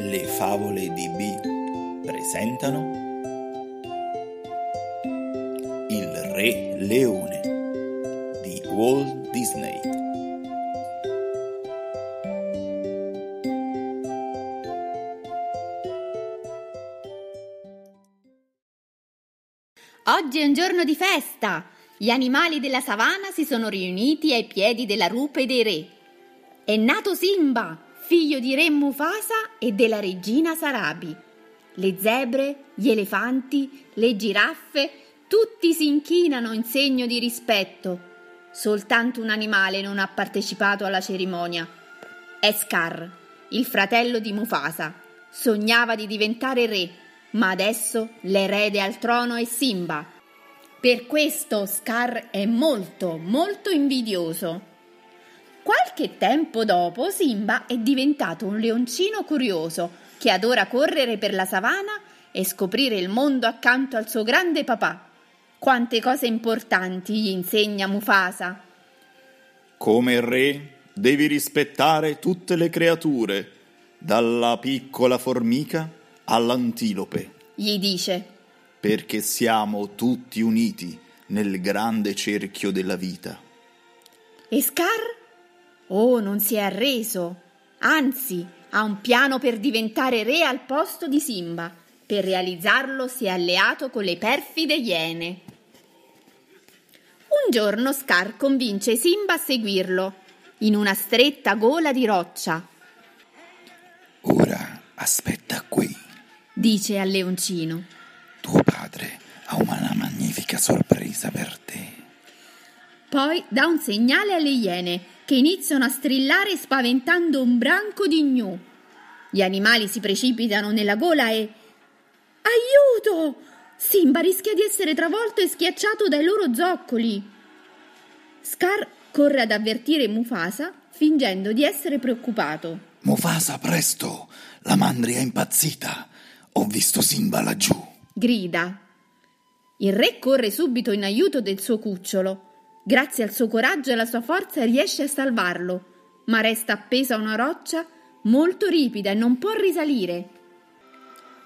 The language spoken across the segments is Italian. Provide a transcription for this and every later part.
Le favole di B presentano Il Re Leone di Walt Disney. Oggi è un giorno di festa. Gli animali della savana si sono riuniti ai piedi della rupe dei re. È nato Simba, figlio di re Mufasa e della regina Sarabi. Le zebre, gli elefanti, le giraffe, tutti si inchinano in segno di rispetto. Soltanto un animale non ha partecipato alla cerimonia. È Scar, il fratello di Mufasa. Sognava di diventare re, ma adesso l'erede al trono è Simba. Per questo Scar è molto, molto invidioso. Qualche tempo dopo Simba è diventato un leoncino curioso che adora correre per la savana e scoprire il mondo accanto al suo grande papà. Quante cose importanti gli insegna Mufasa. Come re devi rispettare tutte le creature, dalla piccola formica all'antilope, Gli dice: perché siamo tutti uniti nel grande cerchio della vita. E Scar? Oh, non si è arreso. Anzi, ha un piano per diventare re al posto di Simba. Per realizzarlo si è alleato con le perfide iene. Un giorno Scar convince Simba a seguirlo in una stretta gola di roccia. Ora aspetta qui. Dice al leoncino. Tuo padre ha una magnifica sorpresa per te. Poi dà un segnale alle iene che iniziano a strillare spaventando un branco di gnu. Gli animali si precipitano nella gola e. Aiuto! Simba rischia di essere travolto e schiacciato dai loro zoccoli. Scar corre ad avvertire Mufasa fingendo di essere preoccupato. Mufasa, presto! La mandria è impazzita. Ho visto Simba laggiù. Grida. Il re corre subito in aiuto del suo cucciolo. Grazie al suo coraggio e alla sua forza riesce a salvarlo, ma resta appeso a una roccia molto ripida e non può risalire.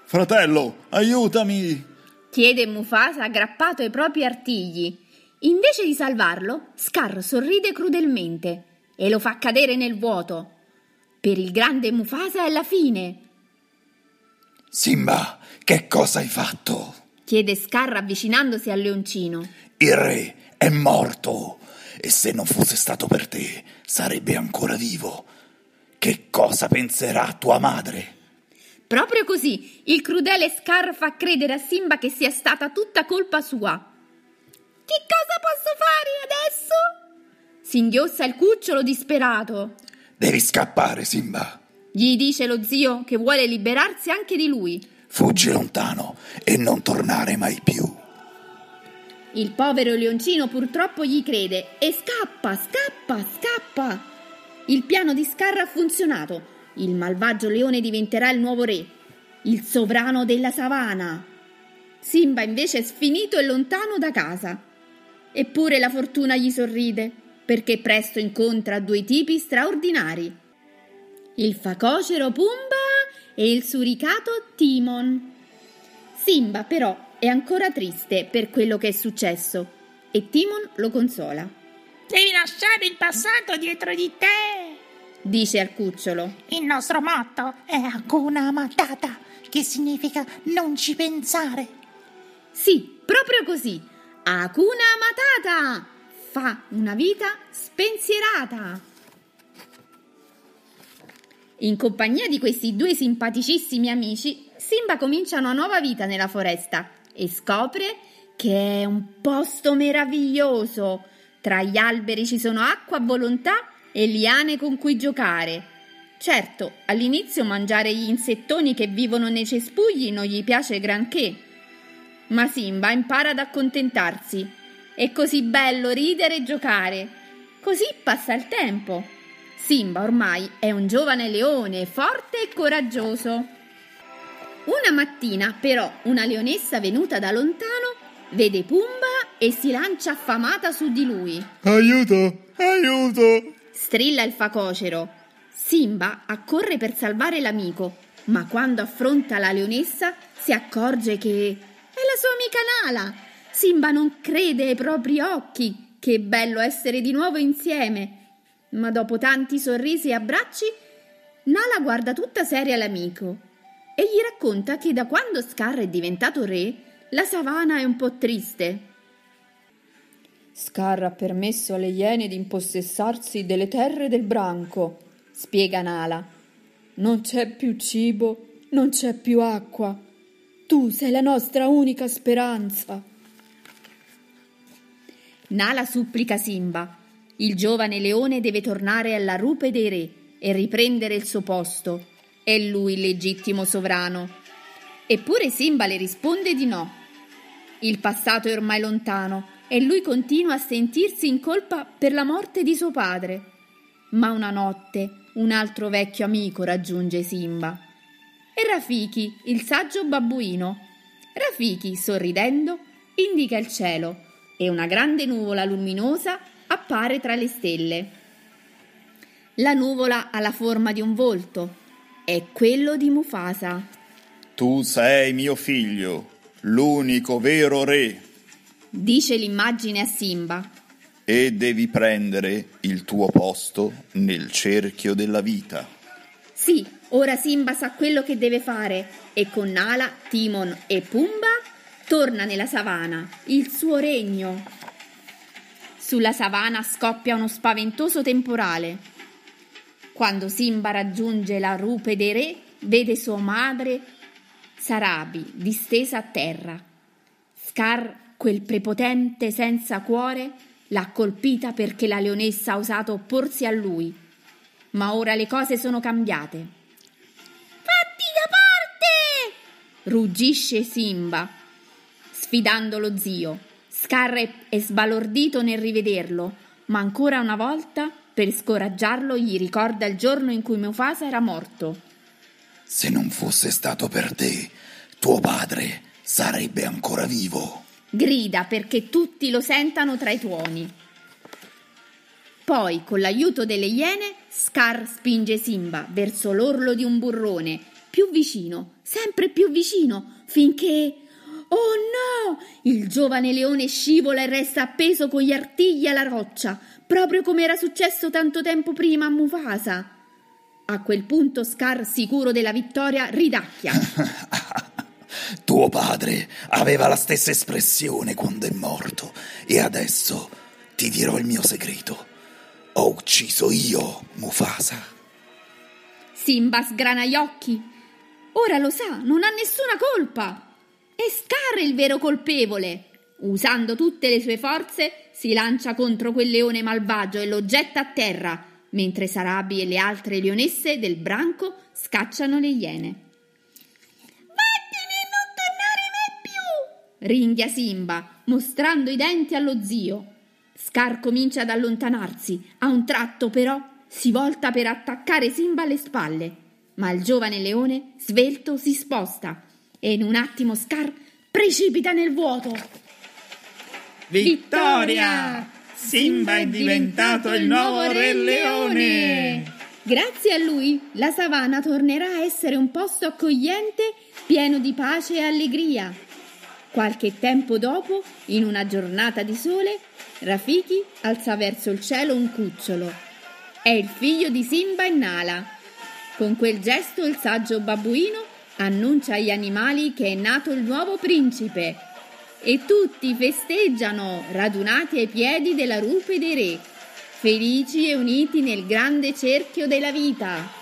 Fratello, aiutami! Chiede Mufasa aggrappato ai propri artigli. Invece di salvarlo, Scar sorride crudelmente e lo fa cadere nel vuoto. Per il grande Mufasa è la fine. Simba, che cosa hai fatto? Chiede Scar avvicinandosi al leoncino. Il re è morto e se non fosse stato per te sarebbe ancora vivo. Che cosa penserà tua madre? Proprio così, il crudele Scar fa credere a Simba che sia stata tutta colpa sua. Che cosa posso fare adesso? Singhiossa il cucciolo disperato. Devi scappare, Simba. Gli dice lo zio che vuole liberarsi anche di lui. Fuggi lontano e non tornare mai più. Il povero leoncino purtroppo gli crede e scappa, scappa, scappa. Il piano di Scar ha funzionato. Il malvagio leone diventerà il nuovo re, il sovrano della savana. Simba invece è sfinito e lontano da casa. Eppure la fortuna gli sorride, perché presto incontra due tipi straordinari. Il facocero Pumba e il suricato Timon. Simba però è ancora triste per quello che è successo e Timon lo consola. Devi lasciare il passato dietro di te. Dice al cucciolo. Il nostro motto è Hakuna Matata, che significa non ci pensare. Sì, proprio così. Hakuna Matata fa una vita spensierata. In compagnia di questi due simpaticissimi amici, Simba comincia una nuova vita nella foresta e scopre che è un posto meraviglioso. Tra gli alberi ci sono acqua a volontà e liane con cui giocare. Certo, all'inizio mangiare gli insettoni che vivono nei cespugli non gli piace granché. Ma Simba impara ad accontentarsi. È così bello ridere e giocare. Così passa il tempo. Simba ormai è un giovane leone, forte e coraggioso. Una mattina, però, una leonessa venuta da lontano vede Pumba e si lancia affamata su di lui. Aiuto! Aiuto! Strilla il facocero. Simba accorre per salvare l'amico, ma quando affronta la leonessa si accorge che è la sua amica Nala. Simba non crede ai propri occhi. Che bello essere di nuovo insieme. Ma dopo tanti sorrisi e abbracci, Nala guarda tutta seria l'amico e gli racconta che da quando Scar è diventato re, la savana è un po' triste. Scar ha permesso alle iene di impossessarsi delle terre del branco, spiega Nala. Non c'è più cibo, non c'è più acqua. Tu sei la nostra unica speranza. Nala supplica Simba. Il giovane leone deve tornare alla rupe dei re e riprendere il suo posto. È lui il legittimo sovrano. Eppure Simba le risponde di no. Il passato è ormai lontano e lui continua a sentirsi in colpa per la morte di suo padre. Ma una notte un altro vecchio amico raggiunge Simba. È Rafiki, il saggio babbuino. Rafiki, sorridendo, indica il cielo e una grande nuvola luminosa appare tra le stelle. La nuvola ha la forma di un volto. È quello di Mufasa. Tu sei mio figlio, l'unico vero re. Dice l'immagine a Simba e devi prendere il tuo posto nel cerchio della vita. Sì, ora Simba sa quello che deve fare e con Nala, Timon e Pumba torna nella savana, il suo regno. Sulla savana scoppia uno spaventoso temporale. Quando Simba raggiunge la rupe dei re, vede sua madre Sarabi distesa a terra. Scar, quel prepotente senza cuore, L'ha colpita perché la leonessa ha osato opporsi a lui. Ma ora le cose sono cambiate. Fatti da parte! ruggisce Simba, sfidando lo zio. Scar è sbalordito nel rivederlo, ma ancora una volta, per scoraggiarlo, gli ricorda il giorno in cui Mufasa era morto. Se non fosse stato per te, tuo padre sarebbe ancora vivo grida perché tutti lo sentano tra i tuoni. Poi, con l'aiuto delle iene, Scar spinge Simba verso l'orlo di un burrone, più vicino, sempre più vicino, finché... Oh no! Il giovane leone scivola e resta appeso con gli artigli alla roccia, proprio come era successo tanto tempo prima a Mufasa. A quel punto Scar, sicuro della vittoria, ridacchia. Tuo padre aveva la stessa espressione quando è morto e adesso ti dirò il mio segreto. Ho ucciso io Mufasa. Simba sgrana gli occhi. Ora lo sa, non ha nessuna colpa. È Scar il vero colpevole. Usando tutte le sue forze, si lancia contro quel leone malvagio e lo getta a terra, mentre Sarabi e le altre leonesse del branco scacciano le iene. ringhia Simba, mostrando i denti allo zio. Scar comincia ad allontanarsi, a un tratto però si volta per attaccare Simba alle spalle, ma il giovane leone, svelto, si sposta e in un attimo Scar precipita nel vuoto. Vittoria! Simba è diventato il nuovo Re Leone! Grazie a lui, la savana tornerà a essere un posto accogliente, pieno di pace e allegria. Qualche tempo dopo, in una giornata di sole, Rafiki alza verso il cielo un cucciolo. È il figlio di Simba e Nala. Con quel gesto il saggio babbuino annuncia agli animali che è nato il nuovo principe. E tutti festeggiano, radunati ai piedi della rupe dei re, felici e uniti nel grande cerchio della vita.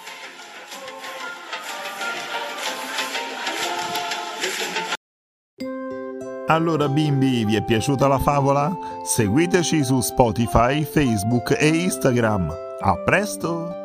Allora bimbi, vi è piaciuta la favola? Seguiteci su Spotify, Facebook e Instagram. A presto!